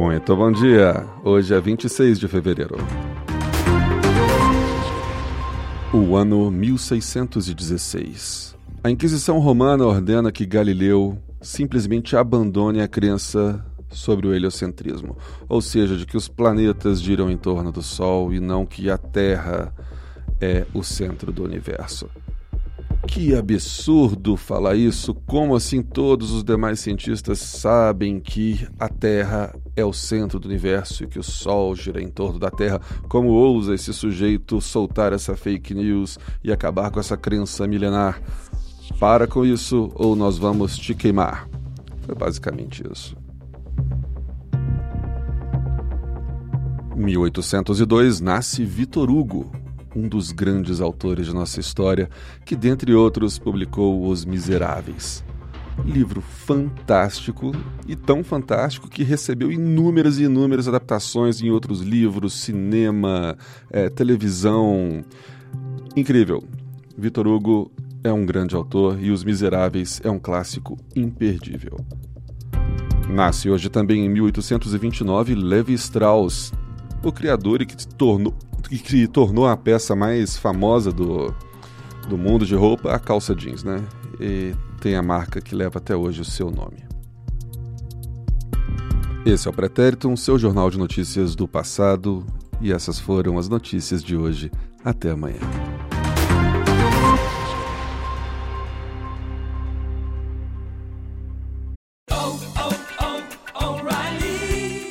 Muito bom dia. Hoje é 26 de fevereiro. O ano 1616. A Inquisição Romana ordena que Galileu simplesmente abandone a crença sobre o heliocentrismo, ou seja, de que os planetas giram em torno do Sol e não que a Terra é o centro do universo. Que absurdo falar isso! Como assim todos os demais cientistas sabem que a Terra é o centro do universo e que o Sol gira em torno da Terra? Como ousa esse sujeito soltar essa fake news e acabar com essa crença milenar? Para com isso ou nós vamos te queimar. Foi basicamente isso. 1802 nasce Vitor Hugo, um dos grandes autores de nossa história, que, dentre outros, publicou Os Miseráveis. Livro fantástico e tão fantástico que recebeu inúmeras e inúmeras adaptações em outros livros, cinema, é, televisão. Incrível. Vitor Hugo é um grande autor e Os Miseráveis é um clássico imperdível. Nasce hoje também em 1829 Levi Strauss, o criador e que tornou, que tornou a peça mais famosa do, do mundo de roupa a calça jeans, né? E tem a marca que leva até hoje o seu nome. Esse é o Pretérito, um seu jornal de notícias do passado, e essas foram as notícias de hoje. Até amanhã.